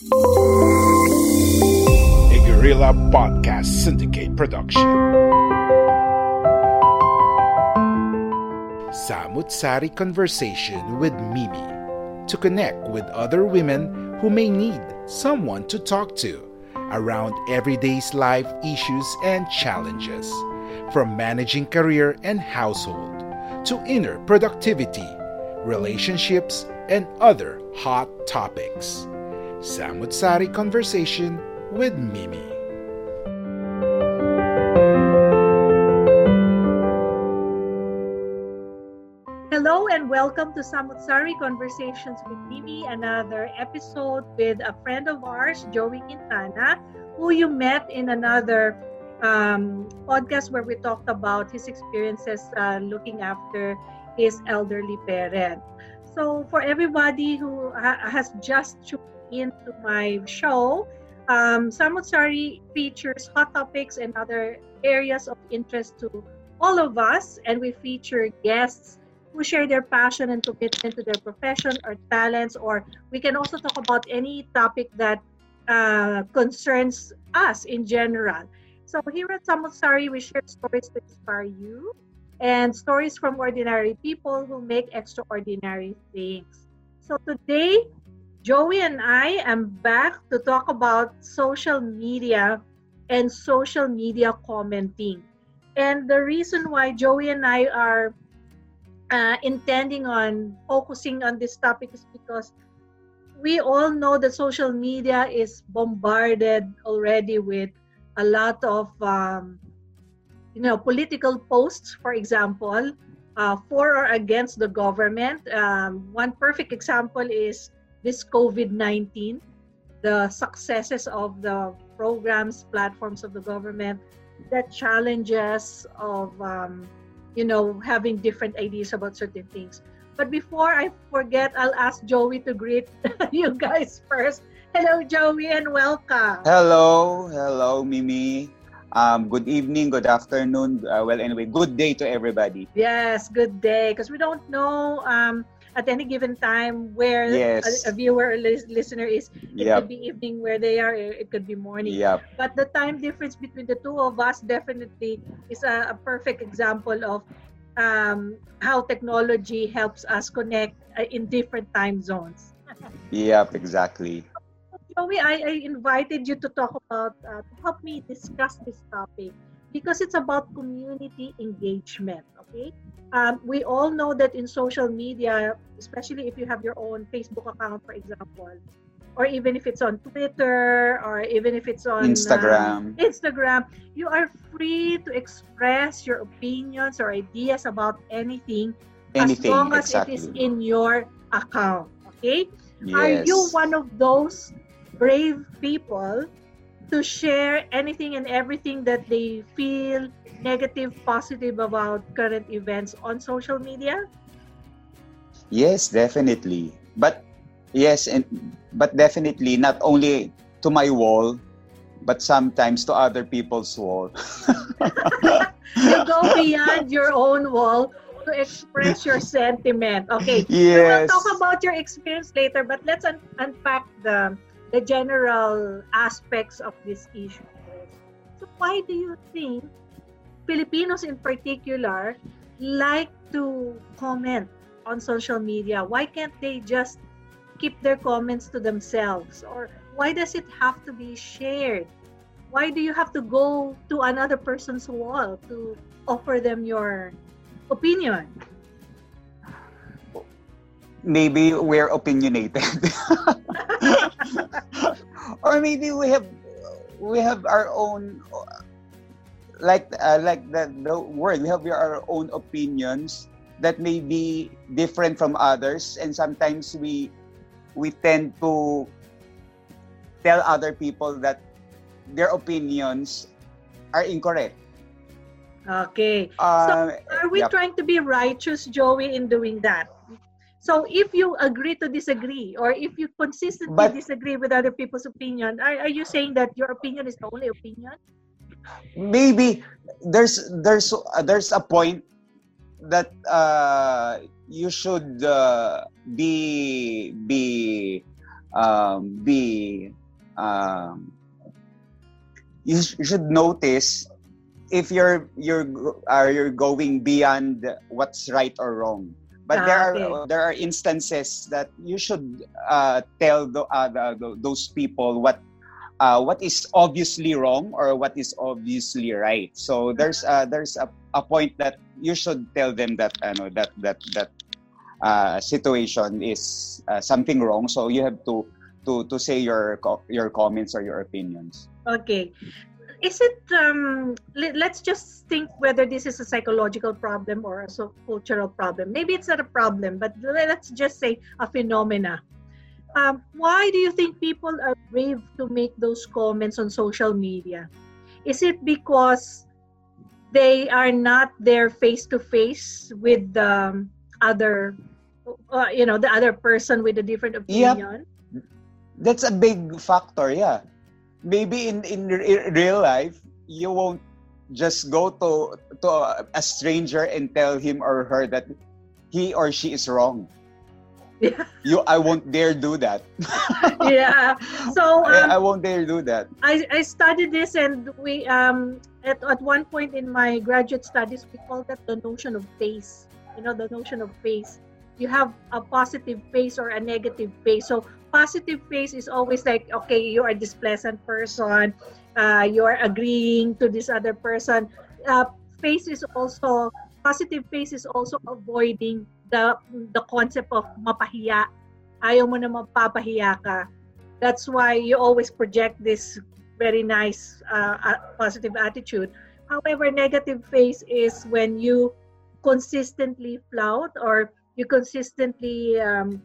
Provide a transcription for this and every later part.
A Guerrilla Podcast Syndicate production. Samut-Sari Conversation with Mimi to connect with other women who may need someone to talk to around everyday's life issues and challenges, from managing career and household to inner productivity, relationships, and other hot topics. Samut-Sari Conversation with Mimi. Hello and welcome to Samut-Sari Conversations with Mimi, another episode with a friend of ours, Joey Quintana, who you met in another um, podcast where we talked about his experiences uh, looking after his elderly parent. So, for everybody who ha- has just tuned into my show, um, Samut-Sari features hot topics and other areas of interest to all of us, and we feature guests who share their passion and commitment to their profession or talents, or we can also talk about any topic that uh, concerns us in general. So here at Samut-Sari, we share stories to inspire you and stories from ordinary people who make extraordinary things. So today, Joey and I am back to talk about social media and social media commenting. And the reason why Joey and I are uh, intending on focusing on this topic is because we all know that social media is bombarded already with a lot of um, you know political posts for example uh, for or against the government um, one perfect example is this covid-19 the successes of the programs platforms of the government the challenges of um, you know having different ideas about certain things but before I forget, I'll ask Joey to greet you guys first. Hello, Joey, and welcome. Hello, hello, Mimi. Um, good evening, good afternoon. Uh, well, anyway, good day to everybody. Yes, good day. Because we don't know um, at any given time where Yes. a, a viewer or lis- listener is. It Yep. could be evening where they are, it could be morning. Yep. But the time difference between the two of us definitely is a, a perfect example of um, how technology helps us connect uh, in different time zones. Yep. Exactly. Joey, I, I invited you to talk about, uh, to help me discuss this topic because it's about community engagement, okay? Um, we all know that in social media, especially if you have your own Facebook account, for example, or even if it's on Twitter, or even if it's on um, Instagram. Instagram, you are free to express your opinions or ideas about anything, Anything. as long as exactly. it is in your account, okay? yes. Are you one of those brave people to share anything and everything that they feel negative, positive about current events on social media? Yes, definitely. But yes, and but definitely not only to my wall, but sometimes to other people's wall. You go beyond your own wall to express your sentiment. Okay. Yes. We will talk about your experience later, but let's un- unpack the the general aspects of this issue. So why do you think Filipinos in particular like to comment on social media? Why can't they just keep their comments to themselves? Or why does it have to be shared? Why do you have to go to another person's wall to offer them your opinion? Maybe we're opinionated. or maybe we have we have our own like uh, like the, the word we have our own opinions that may be different from others and sometimes we we tend to tell other people that their opinions are incorrect. Okay. Uh, so are we yep. trying to be righteous, Joey, in doing that? So if you agree to disagree, or if you consistently But- disagree with other people's opinion, are, are you saying that your opinion is the only opinion? maybe there's there's uh, there's a point that uh, you should uh, be be um, be um, you, sh- you should notice if you're you're are you're going beyond what's right or wrong but there are there are instances that you should uh, tell the, uh, the, those people what uh, what is obviously wrong or what is obviously right. So there's uh, there's a, a point that you should tell them that ano, that that that uh, situation is uh, something wrong. So you have to to to say your your comments or your opinions. Okay. Is it, um, let, let's just think whether this is a psychological problem or a so cultural problem. Maybe it's not a problem, but let's just say a phenomena. Um, why do you think people are brave to make those comments on social media? Is it because they are not there face to face with the um, other, uh, you know, the other person with a different Yep. opinion? That's a big factor. Yeah, maybe in in re- real life you won't just go to to a, a stranger and tell him or her that he or she is wrong. Yeah. You, I won't dare do that. yeah. So um, I, I won't dare do that. I, I studied this and we um at, at one point in my graduate studies we call that the notion of face you know the notion of face you have a positive face or a negative face so positive face is always like okay you are this pleasant person uh, you are agreeing to this other person. Uh, face is also positive face is also avoiding the the concept of mapahiya. Ayaw mo na mapapahiya ka. That's why you always project this very nice uh, positive attitude. However negative face is when you consistently flout or you consistently um,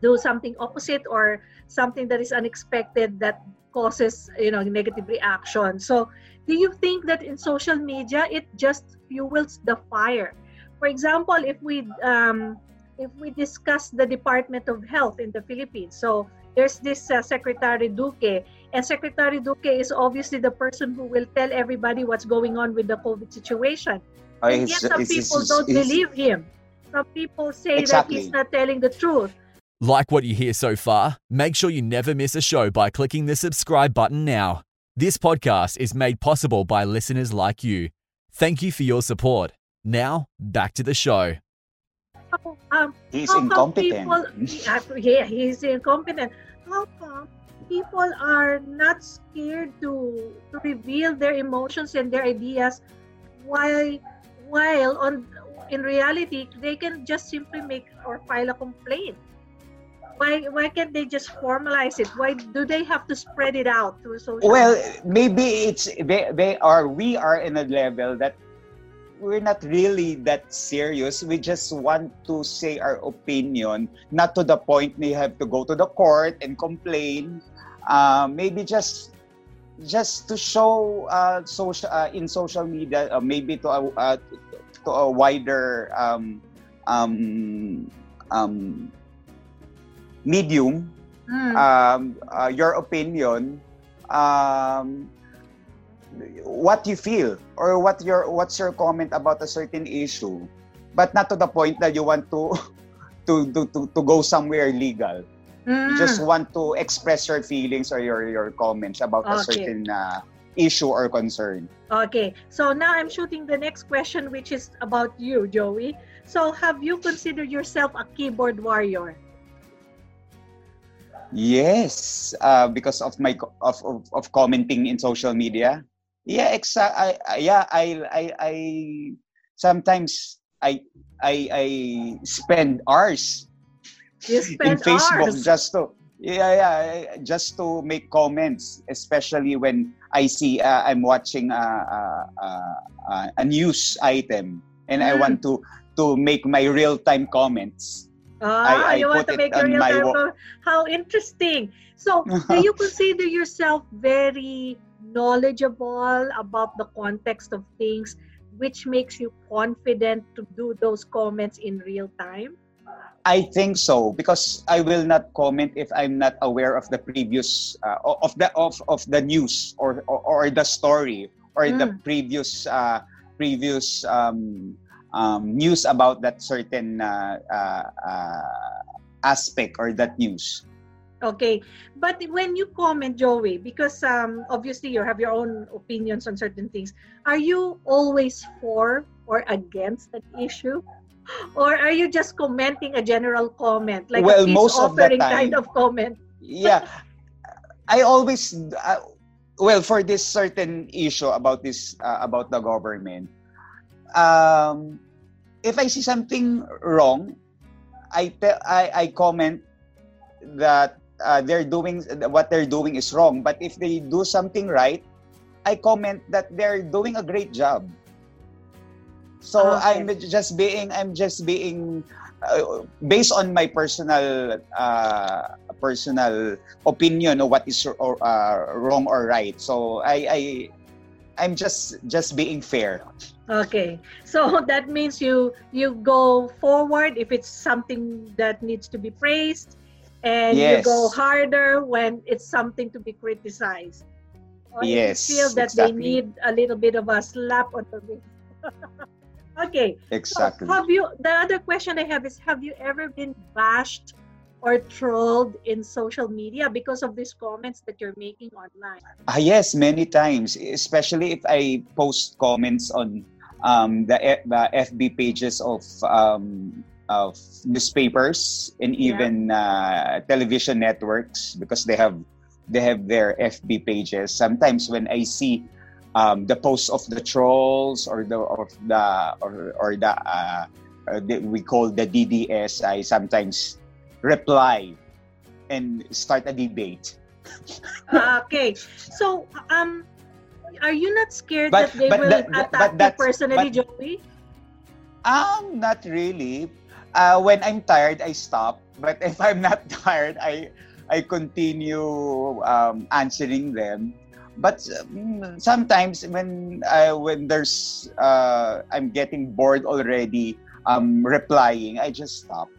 do something opposite or something that is unexpected that causes you know negative reaction. So do you think that in social media it just fuels the fire? For example if we um, if we discuss the department of health in the philippines so there's this uh, secretary duque and secretary duque is obviously the person who will tell everybody what's going on with the covid situation. Oh, and yet some people don't believe him. Some people say that he's not telling the truth Like what you hear so far? Make sure you never miss a show by clicking the subscribe button now. This podcast is made possible by listeners like you. Thank you for your support. Now, back to the show. How- um, He's incompetent. People, yeah, he's incompetent. How come people are not scared to to reveal their emotions and their ideas, while while on in reality they can just simply make or file a complaint. Why why can't they just formalize it? Why do they have to spread it out through social? Well, media? maybe it's they, they are we are in a level that we're not really that serious. We just want to say our opinion, not to the point they have to go to the court and complain. Uh, maybe just just to show uh, social uh, in social media, uh, maybe to a uh, to a wider um, um, um, medium Hmm. um, uh, your opinion, um, what you feel, or what your what's your comment about a certain issue, but not to the point that you want to to to, to, to go somewhere legal. You Hmm. just want to express your feelings or your your comments about a Okay. certain uh, issue or concern. Okay, so now I'm shooting the next question, which is about you, Joey. So, have you considered yourself a keyboard warrior? Yes, uh, because of my of, of of commenting in social media. Yeah, exact. I, I yeah, I I I sometimes I I I spend hours You in Facebook hours. just to yeah yeah just to make comments, especially when I see uh, I'm watching a, a, a, a- a news item and I Mm. want to to make my real time comments. Ah, I you want to make your real my How interesting. So, do you consider yourself very knowledgeable about the context of things, which makes you confident to do those comments in real time? I think so because I will not comment if I'm not aware of the previous uh, of the of, of the news or, or or the story or the Mm. previous uh, previous um, um, news about that certain uh, uh, uh, aspect or that news. Okay, but when you comment, Joey, because um, obviously you have your own opinions on certain things, are you always for or against an issue? Or are you just commenting a general comment, like Well, a most of the offering kind of comment? yeah i always uh, well for this certain issue about this uh, about the government um if i see something wrong i tell i i comment that uh, they're doing what they're doing is wrong but if they do something right i comment that they're doing a great job so Okay. i'm just being i'm just being uh, based on my personal uh, personal opinion of what is or, uh, wrong or right. So I, I I'm just just being fair. Okay, so that means you you go forward if it's something that needs to be praised, and you go harder when it's something to be criticized. Or Yes, you feel that they need a little bit of a slap on the wrist. okay, so Exactly. have you? The other question I have is: Have you ever been bashed or trolled in social media because of these comments that you're making online? Ah, yes, many times, especially if I post comments on um, the, the FB pages of um, of newspapers and Yeah. even uh, television networks because they have they have their FB pages. Sometimes when I see um, the posts of the trolls or the of the or, or the, uh, uh, the we call the DDS, I sometimes reply and start a debate. okay, so um, are you not scared But- that they will that- that- attack but you personally, but- Joey? Um, not really. Uh, when I'm tired, I stop. But if I'm not tired, I I continue um, answering them. But um, sometimes when uh, when there's uh, I'm getting bored already um, replying, I just stop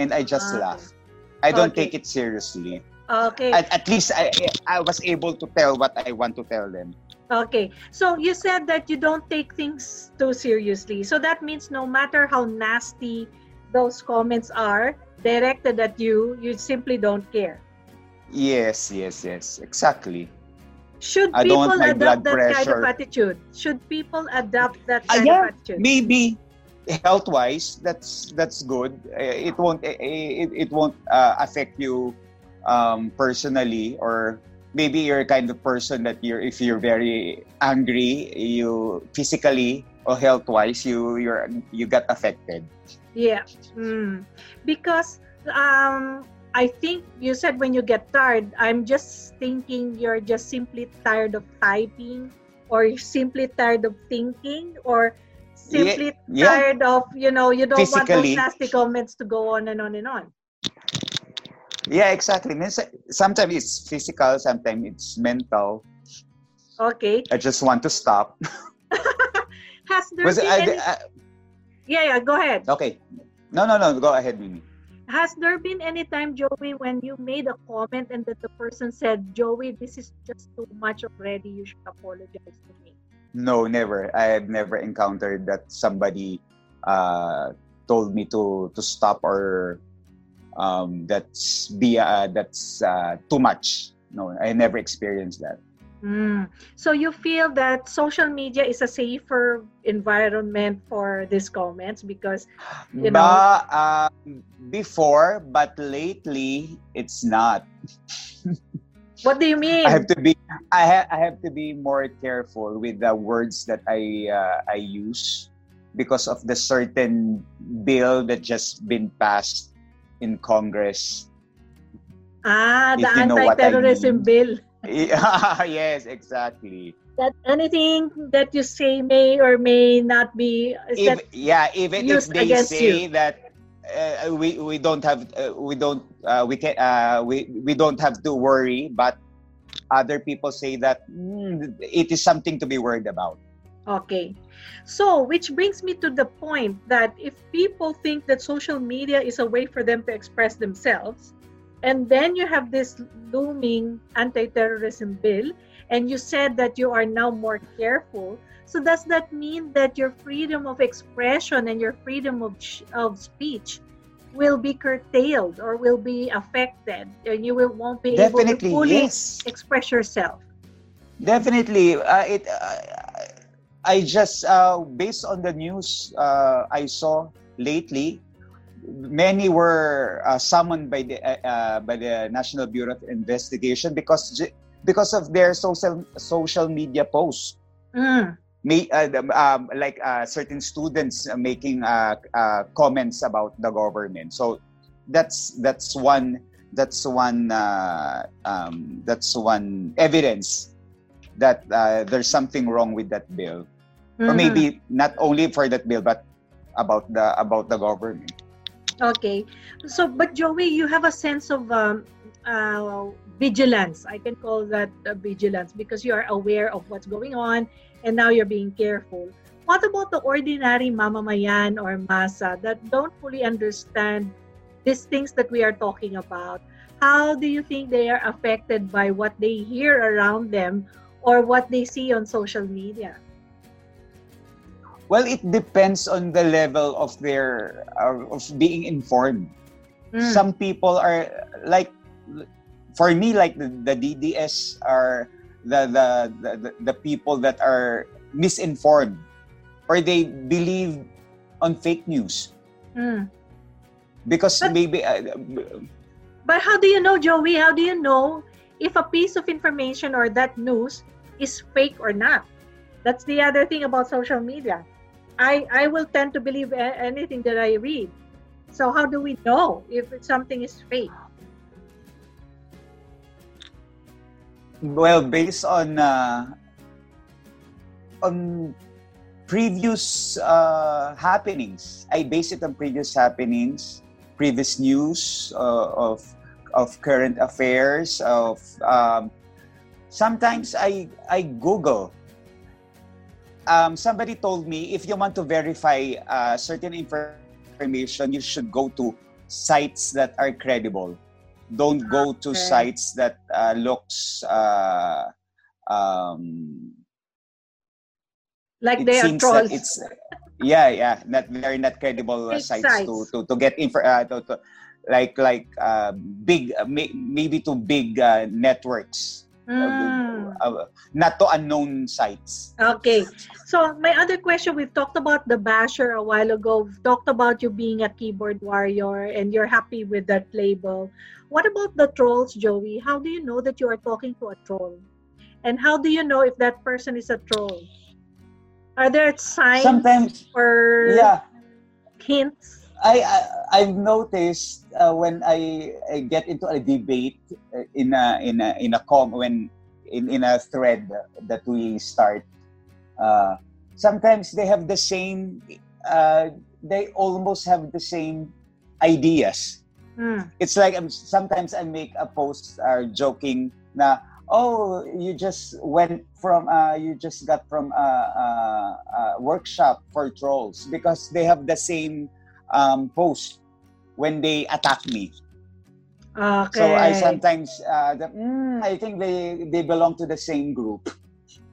and I just Ah, laugh. I don't Okay. take it seriously. Okay, At, at least I I was able to tell what I want to tell them. okay. So you said that you don't take things too seriously. So that means no matter how nasty those comments are directed at you, you simply don't care. Yes, yes, yes, exactly. Should I people adopt that kind of attitude? Should people adopt that Ah, kind yeah, of attitude? maybe health wise that's that's good Eh, it won't eh, eh, it, it won't uh, affect you um, personally or maybe you're a kind of person that you're if you're very angry you physically or health wise you you're you got affected Yeah. Mm. Because um I think you said when you get tired, I'm just thinking you're just simply tired of typing or simply tired of thinking or simply yeah. tired of, you know, you don't want those nasty comments to go on and on and on. yeah exactly uh, sometimes it's physical sometimes it's mental Okay. i just want to stop Has there Was been I- any I- Yeah, yeah, go ahead. okay no no no go ahead Mimi. Has there been any time, Joey, when you made a comment and that the person said, Joey, this is just too much already. You should apologize to me. No, never. I have never encountered that somebody uh, told me to to stop or um, that's be uh, that's uh, too much. No, I never experienced that. Mm. So you feel that social media is a safer environment for these comments because you know Ba, um, before, but lately it's not. what do you mean? I have to be I, ha- I have to be more careful with the words that I uh, I use because of the certain bill that just been passed in Congress. ah, the you know anti-terrorism mean. bill. Yeah, yes, exactly. That anything that you say may or may not be If, yeah, even if they say that uh, we we don't have uh, we don't uh, we can uh, we we don't have to worry, but other people say that "Hmm, it is something to be worried about. Okay. So, which brings me to the point that if people think that social media is a way for them to express themselves, and then you have this looming anti terrorism bill, and you said that you are now more careful. So, does that mean that your freedom of expression and your freedom of, sh- of speech will be curtailed or will be affected, and you will, won't be able to Definitely, fully yes. express yourself? Definitely, uh, it. Uh, I just uh, based on the news uh, I saw lately, many were uh, summoned by the uh, uh, by the National Bureau of Investigation because because of their social social media posts. Mm. May, uh, um, like uh, certain students making uh, uh, comments about the government. So that's that's one that's one uh, um, that's one evidence that uh, there's something wrong with that bill, or Mhm. maybe not only for that bill, but about the about the government. Okay. So, but Joey, you have a sense of um, uh, vigilance. I can call that uh, vigilance because you are aware of what's going on and now you're being careful. What about the ordinary mamamayan or masa that don't fully understand these things that we are talking about? How do you think they are affected by what they hear around them or what they see on social media? Well, it depends on the level of their uh, of being informed. Mm. Some people are like, for me, like the, the DDS are the, the the the people that are misinformed, or they believe on fake news Mm. because But- maybe uh, But how do you know, Joey? How do you know if a piece of information or that news is fake or not? That's the other thing about social media. I, I will tend to believe anything that I read. So how do we know if something is fake? Well, based on uh, on previous uh, happenings, I base it on previous happenings, previous news uh, of of current affairs. Of um, sometimes I I Google. Um, somebody told me if you want to verify uh, certain information, you should go to sites that are credible don't go to Okay. sites that uh, looks uh, um, Like they are trolls. it's yeah yeah not very not credible uh, sites, to, to to get info uh, to, to, like like uh, big uh, may, maybe to big uh, networks Mm. not to unknown sites Okay. So my other question, we've talked about the basher a while ago. We've talked about you being a keyboard warrior and you're happy with that label. What about the trolls, Joey? How do you know that you are talking to a troll? And how do you know if that person is a troll? Are there signs sometimes or yeah hints? I, I I've noticed uh, when I, I get into a debate uh, in a in a in a com when in, in a thread that we start, uh, sometimes they have the same. Uh, they almost have the same ideas. Hmm. It's like um, sometimes I make a post uh, joking na oh you just went from uh, you just got from a, a, a workshop for trolls because they have the same um, post when they attack me. Okay. So I sometimes uh, the, mm, I think they they belong to the same group.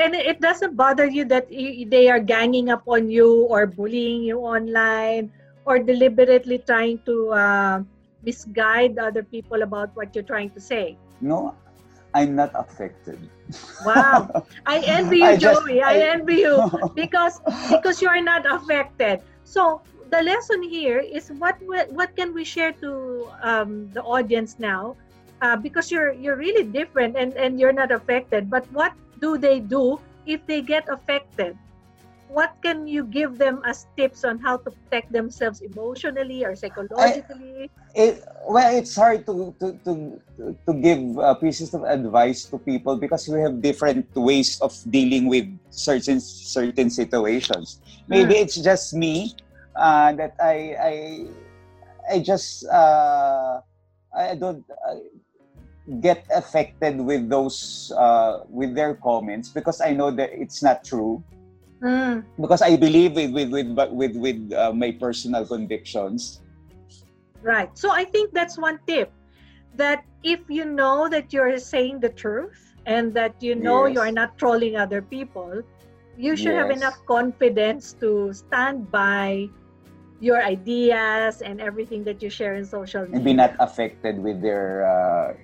and it doesn't bother you that they are ganging up on you or bullying you online or deliberately trying to uh, misguide other people about what you're trying to say. No, I'm not affected. Wow. I envy you, I just- Joey. I, I- envy you because because you are not affected. So the lesson here is what what can we share to um, the audience now? Uh, because you're you're really different and and you're not affected. But what do they do if they get affected? What can you give them as tips on how to protect themselves emotionally or psychologically? it, well, it's hard to to to, to give uh, pieces of advice to people because we have different ways of dealing with certain certain situations. Maybe it's just me uh, that I I I just uh, I don't uh, get affected with those uh, with their comments because I know that it's not true Mm, because I believe with with with with, with uh, my personal convictions. Right. So I think that's one tip that if you know that you're saying the truth and that you know Yes. you are not trolling other people, you should have enough confidence to stand by your ideas and everything that you share in social media. and be not affected with their uh,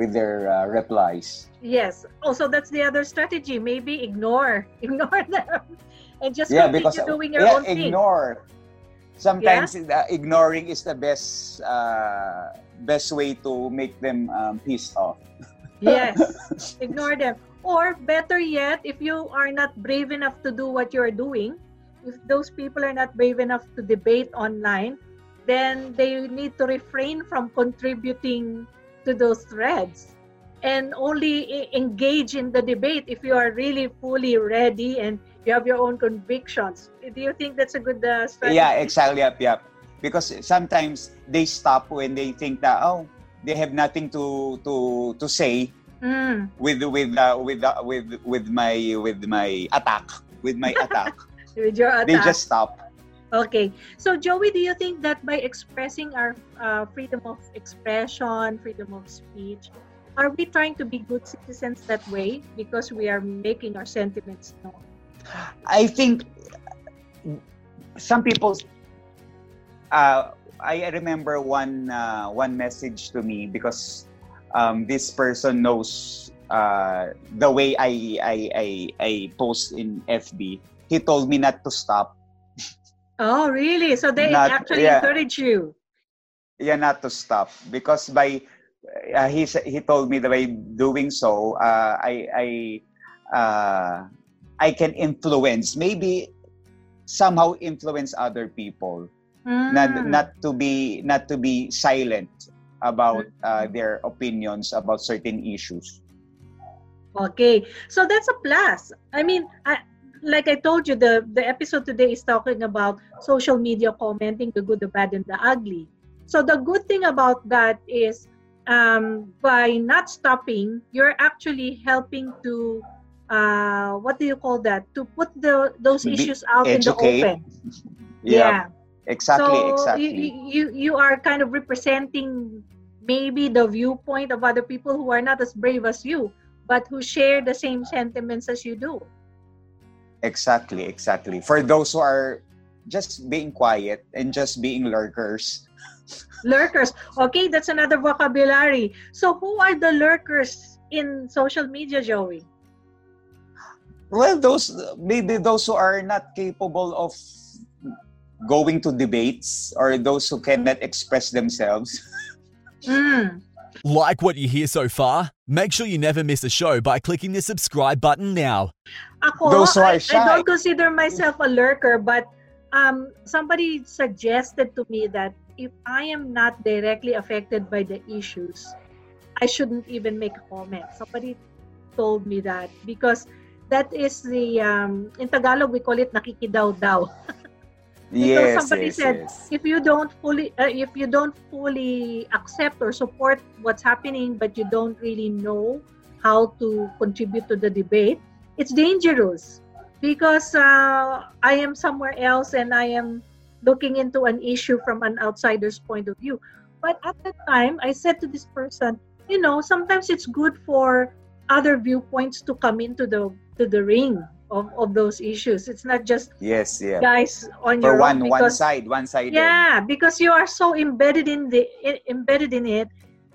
with their uh, replies. Yes. Also, that's the other strategy. Maybe ignore, ignore them, and just yeah, continue because doing your yeah, own thing. ignore. Sometimes uh, ignoring is the best uh, best way to make them um, pissed off. Yes, ignore them. Or better yet, if you are not brave enough to do what you're doing, if those people are not brave enough to debate online, then they need to refrain from contributing to those threads and only e- engage in the debate if you are really fully ready and you have your own convictions. Do you think that's a good uh, strategy? Yeah, exactly. Yep, yep. Because sometimes they stop when they think that oh they have nothing to to to say Mm, with with uh, with uh, with with my with my attack with my attack. with your they attack. just stop. Okay. So, Joey, do you think that by expressing our uh, freedom of expression, freedom of speech, are we trying to be good citizens that way because we are making our sentiments known? I think some people. Uh, I remember one uh, one message to me because um, this person knows uh, the way I, I I I post in FB. He told me not to stop. Oh, really? So they Not- actually yeah. encourage you. Yeah, not to stop because by uh, he he told me that by doing so, uh, I I uh, I can influence maybe somehow influence other people. not Mm. not to be not to be silent about uh, their opinions about certain issues. Okay, so that's a plus. I mean, I, like I told you, the the episode today is talking about social media commenting, the good, the bad, and the ugly. So the good thing about that is, um, by not stopping, you're actually helping to, uh, what do you call that? To put the those issues out in the educate. open. Yeah, exactly, so exactly. You, you you are kind of representing maybe the viewpoint of other people who are not as brave as you, but who share the same sentiments as you do. Exactly, exactly. For those who are just being quiet and just being lurkers. Lurkers. Okay, that's another vocabulary. So who are the lurkers in social media, Joey? Well, those maybe those who are not capable of going to debates or those who cannot express themselves. Mm. Like what you hear so far? Make sure you never miss a show by clicking the subscribe button now. Ako, Those who are I, I don't consider myself a lurker, but um, somebody suggested to me that if I am not directly affected by the issues, I shouldn't even make a comment. Somebody told me that because that is the um, in Tagalog we call it nakikidaw-daw. Because yes, somebody yes, said, yes. If you don't fully uh, if you don't fully accept or support what's happening, but you don't really know how to contribute to the debate, it's dangerous because uh, I am somewhere else and I am looking into an issue from an outsider's point of view. But at that time, I said to this person, you know, sometimes it's good for other viewpoints to come into the to the ring of, of those issues. It's not just Yes, yeah. guys on For your one own one side, one side. yeah, because you are so embedded in the embedded in it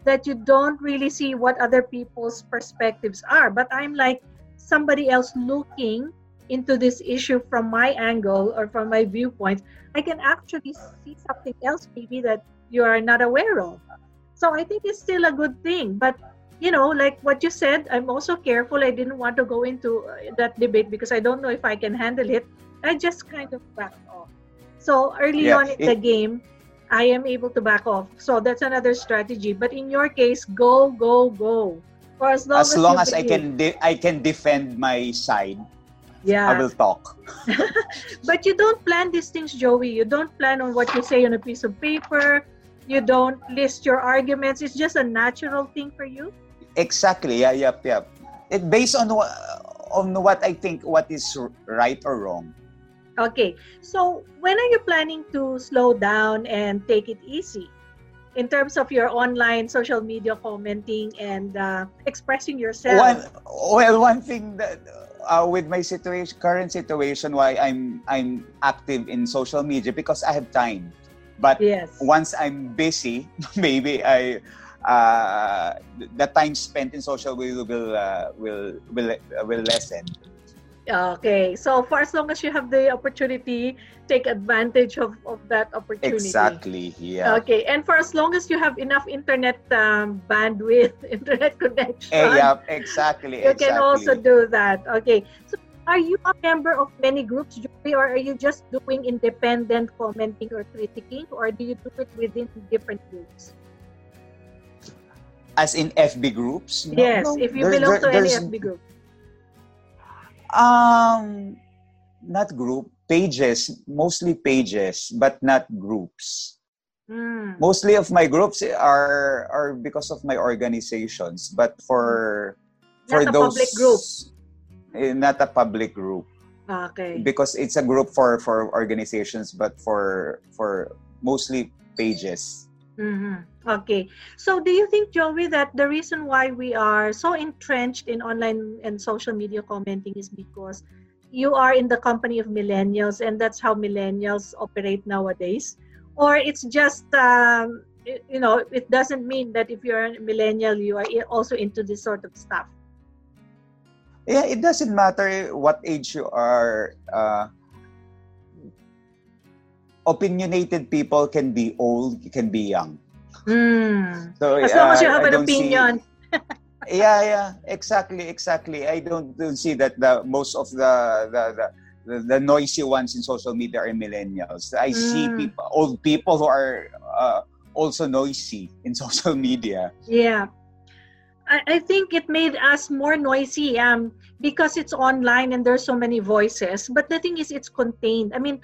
that you don't really see what other people's perspectives are. But I'm like somebody else looking into this issue from my angle or from my viewpoint. I can actually see something else maybe that you are not aware of. So I think it's still a good thing. But you know, like what you said, I'm also careful. I didn't want to go into uh, that debate because I don't know if I can handle it. I just kind of backed off. So early Yeah, on in the game, I am able to back off. So that's another strategy. But in your case, go, go, go. For as long as, as long as I can de- I can defend my side, Yeah. I will talk. But you don't plan these things, Joey. You don't plan on what you say on a piece of paper. You don't list your arguments. It's just a natural thing for you. Exactly. Yeah, yep, yep. It based on what on what I think what is right or wrong. Okay. So when are you planning to slow down and take it easy in terms of your online social media commenting and uh, expressing yourself? One well, one thing that uh, with my situation, current situation, why I'm I'm active in social media because I have time. But Yes. once I'm busy, maybe I uh, the time spent in social will will uh, will will uh, will lessen. Okay. So for as long as you have the opportunity, take advantage of, of that opportunity. Exactly. Yeah. Okay, and for as long as you have enough internet um, bandwidth, internet connection, Eh, yeah. Exactly. you exactly. can also do that. Okay, so are you a member of many groups, Joey, or are you just doing independent commenting or critiquing, or do you do it within different groups? As in FB groups. No, yes, no, if you there- belong there- to any FB group. Um, not group pages, mostly pages, but not groups. Mm. Mostly of my groups are are because of my organizations, but for for Not a those public group. eh, not a public group Okay. because it's a group for for organizations, but for for mostly pages. hmm Okay. So, do you think, Joey, that the reason why we are so entrenched in online and social media commenting is because you are in the company of millennials and that's how millennials operate nowadays? Or it's just, um, you know, it doesn't mean that if you're a millennial, you are also into this sort of stuff? Yeah, it doesn't matter what age you are. Uh, opinionated people can be old, can be young. Hmm. So As long as you have I an don't see- yeah, yeah, exactly, exactly. I don't, don't see that the most of the the, the the, the noisy ones in social media are millennials. I see Mm. people, old people who are uh, also noisy in social media. Yeah. I, I think it made us more noisy um, because it's online and there's so many voices. But the thing is, it's contained. I mean,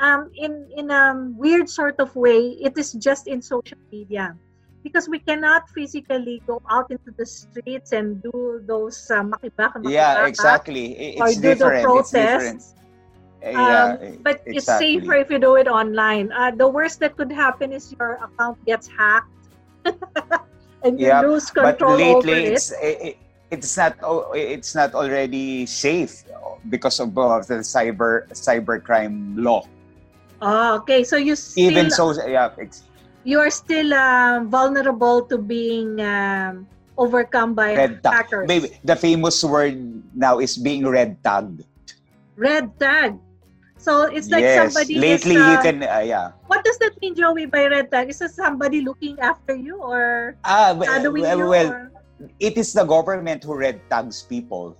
um, in in a weird sort of way, it is just in social media because we cannot physically go out into the streets and do those uh, makibaka Yeah, exactly. I- or It's do the different. It's different. protests. Uh, yeah, Um, but it's safer if you do it online. Uh, the worst that could happen is your account gets hacked and you lose But control over lately, it. it's it, it's not it's not already safe because of uh, the cyber cybercrime law. Oh, okay. So you still Even so, yeah, it's you are still um, vulnerable to being um, overcome by red tag. hackers. Maybe the famous word now is being red tagged. Red tag. So it's like yes, somebody lately is, uh, you can uh, yeah. What does that mean, Joey, by red tag? Is it somebody looking after you or Ah, shadowing well, you? or- it is the government who red tags people.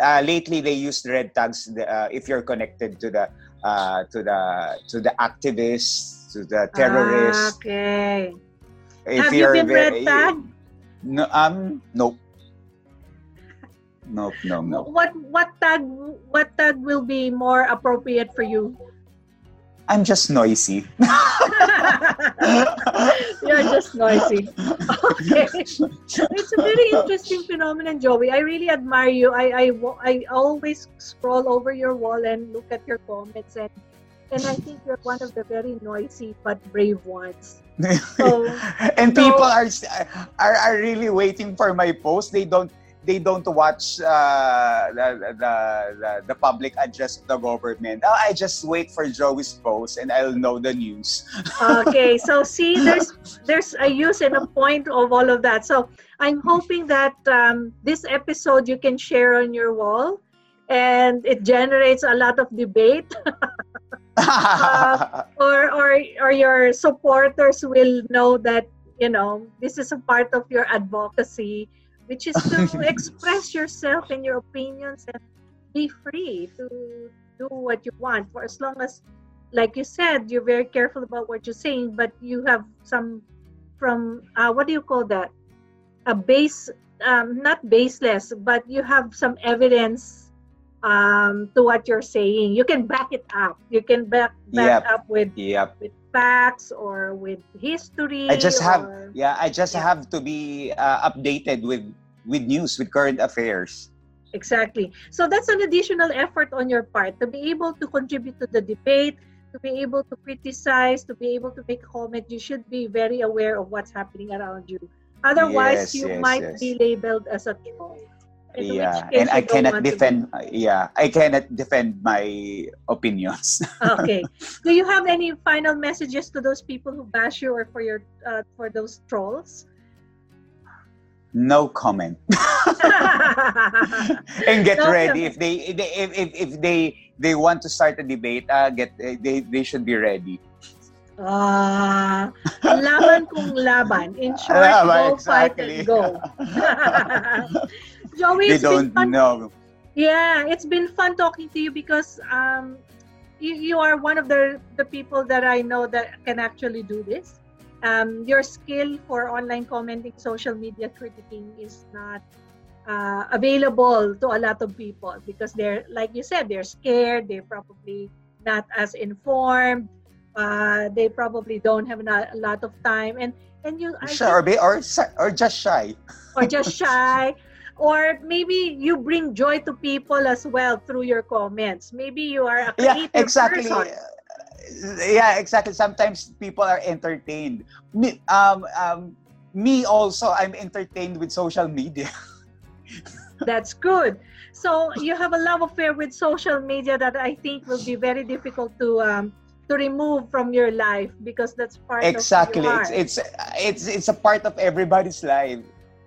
Uh, lately, they use red tags uh, if you're connected to the uh, to the to the activists, to the terrorists. Ah, okay. If Have you you're been red tagged? No, um, nope. Nope, no, no. What what tag what tag will be more appropriate for you? I'm just noisy. You're just noisy. Okay. It's a very interesting phenomenon, Joey. I really admire you. I, I, I always scroll over your wall and look at your comments, and and I think you're one of the very noisy but brave ones. So, and so- people are, are are really waiting for my post. They don't they don't watch uh, the, the, the public address of the government. Oh, I just wait for Joey's post and I'll know the news. okay, so see, there's there's a use and a point of all of that. So I'm hoping that um, this episode you can share on your wall, and it generates a lot of debate. uh, or or or your supporters will know that you know this is a part of your advocacy which is to express yourself and your opinions and be free to do what you want for as long as like you said you're very careful about what you're saying but you have some from uh, what do you call that a base um, not baseless but you have some evidence um, to what you're saying you can back it up you can back, back Yep. up with yep. with facts or with history I just have yeah, I just Yeah. have to be uh, updated with with news, with current affairs. Exactly. So that's an additional effort on your part to be able to contribute to the debate, to be able to criticize, to be able to make comment. You should be very aware of what's happening around you. Otherwise, Yes, you yes, might yes. be labeled as a troll. Yeah, and I cannot defend. Yeah, I cannot defend my opinions. Okay. Do you have any final messages to those people who bash you or for your uh, for those trolls? no comment. and get No ready comment. if they if they- if, if, they they want to start a debate. Uh, get they they should be ready. Ah, laban kung laban. In short, Laban, go fight and go. Joey, they don't fun. know. Yeah, it's been fun talking to you because um, you, you are one of the the people that I know that can actually do this. Um, your skill for online commenting, social media critiquing is not uh, available to a lot of people because they're, like you said, they're scared. They're probably not as informed. Uh, they probably don't have a a lot of time, and and you Sure, or, or or just shy. or just shy or maybe you bring joy to people as well through your comments maybe you are a Yeah, creative exactly. person Yeah, exactly. Sometimes people are entertained. Me, um, um, me also, I'm entertained with social media. that's good so you have a love affair with social media that i think will be very difficult to um, to remove from your life because that's part exactly. of you It's, it's it's it's a part of everybody's life.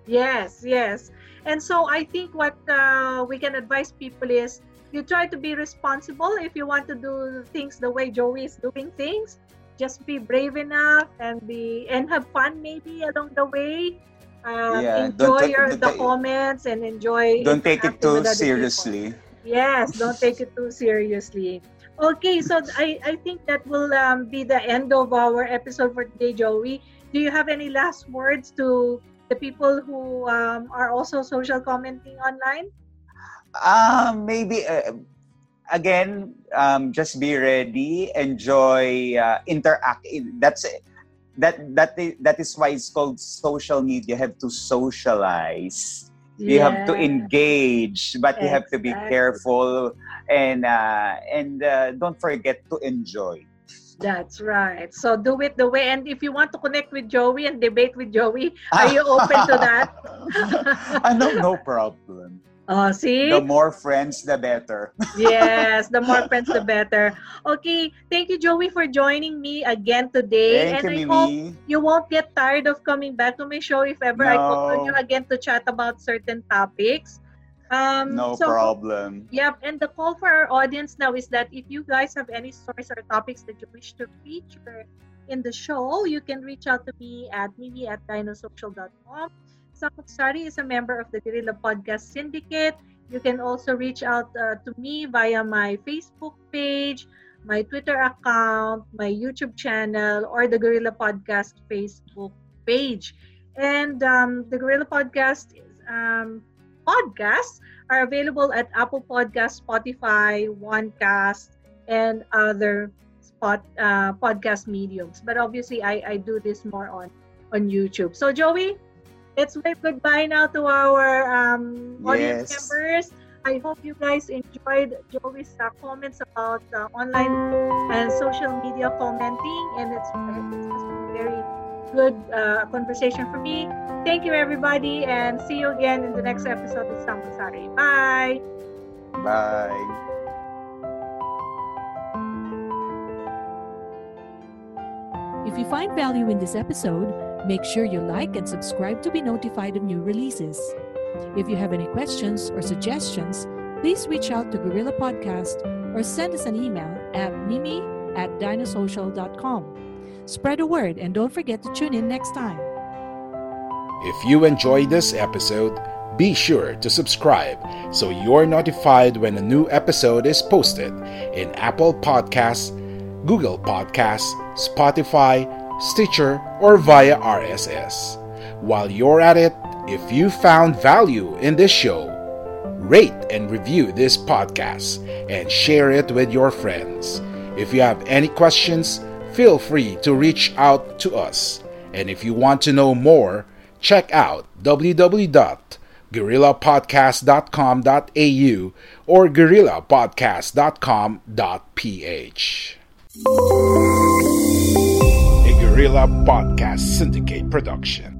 Yes, yes. And so I think what uh, we can advise people is you try to be responsible if you want to do things the way Joey is doing things. Just be brave enough and be and have fun maybe along the way. Uh, Yeah, enjoy take- your, the comments and enjoy. Don't take it too other people. seriously. Yes, don't take it too seriously. Okay, so I, I think that will um, be the end of our episode for today, Joey. Do you have any last words to the people who um, are also social commenting online? Um, maybe uh, again, um, just be ready, enjoy, uh, interact. That's it. That that is, that is why it's called social media. You have to socialize. You have to engage, but you have to be careful and uh, and uh, don't forget to enjoy. That's right. So do it the way. And if you want to connect with Joey and debate with Joey, are you open to that? uh, no, no problem. Oh, see? The more friends, the better. yes, the more friends, the better. Okay, thank you, Joey, for joining me again today. Thank and you, I hope Mimi. you won't get tired of coming back to my show if ever I call on No. you again to chat about certain topics. Um, No so, problem. Yep, and the call for our audience now is that if you guys have any stories or topics that you wish to feature in the show, you can reach out to me at mimi at dinosocial.com. Samut Sari is a member of the Guerrilla Podcast Syndicate. You can also reach out uh, to me via my Facebook page, my Twitter account, my YouTube channel, or the Guerrilla Podcast Facebook page. And um, the Guerrilla Podcast is, um, podcasts are available at Apple Podcasts, Spotify, OneCast, and other spot uh, podcast mediums. But obviously, I, I do this more on on YouTube. So Joey, let's wave goodbye now to our um, audience Yes. members. I hope you guys enjoyed Joey's uh, comments about uh, online and social media commenting, and it's, it's very good uh, conversation for me. Thank you, everybody, and see you again in the next episode of Samsari. Bye. Bye. If you find value in this episode, make sure you like and subscribe to be notified of new releases. If you have any questions or suggestions, please reach out to Guerrilla Podcast or send us an email at mimi at dinosocial.com. Spread the word and don't forget to tune in next time. If you enjoyed this episode, be sure to subscribe so you're notified when a new episode is posted in Apple Podcasts, Google Podcasts, Spotify, Stitcher, or via RSS. While you're at it, if you found value in this show, rate and review this podcast and share it with your friends. If you have any questions, feel free to reach out to us. And if you want to know more, check out www.guerrillapodcast.com.au or guerrillapodcast.com.ph. A Guerrilla Podcast Syndicate production.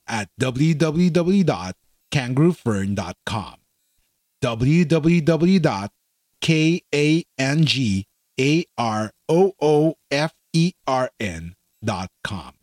at www.kangaroofern.com. www.kangaroofern.com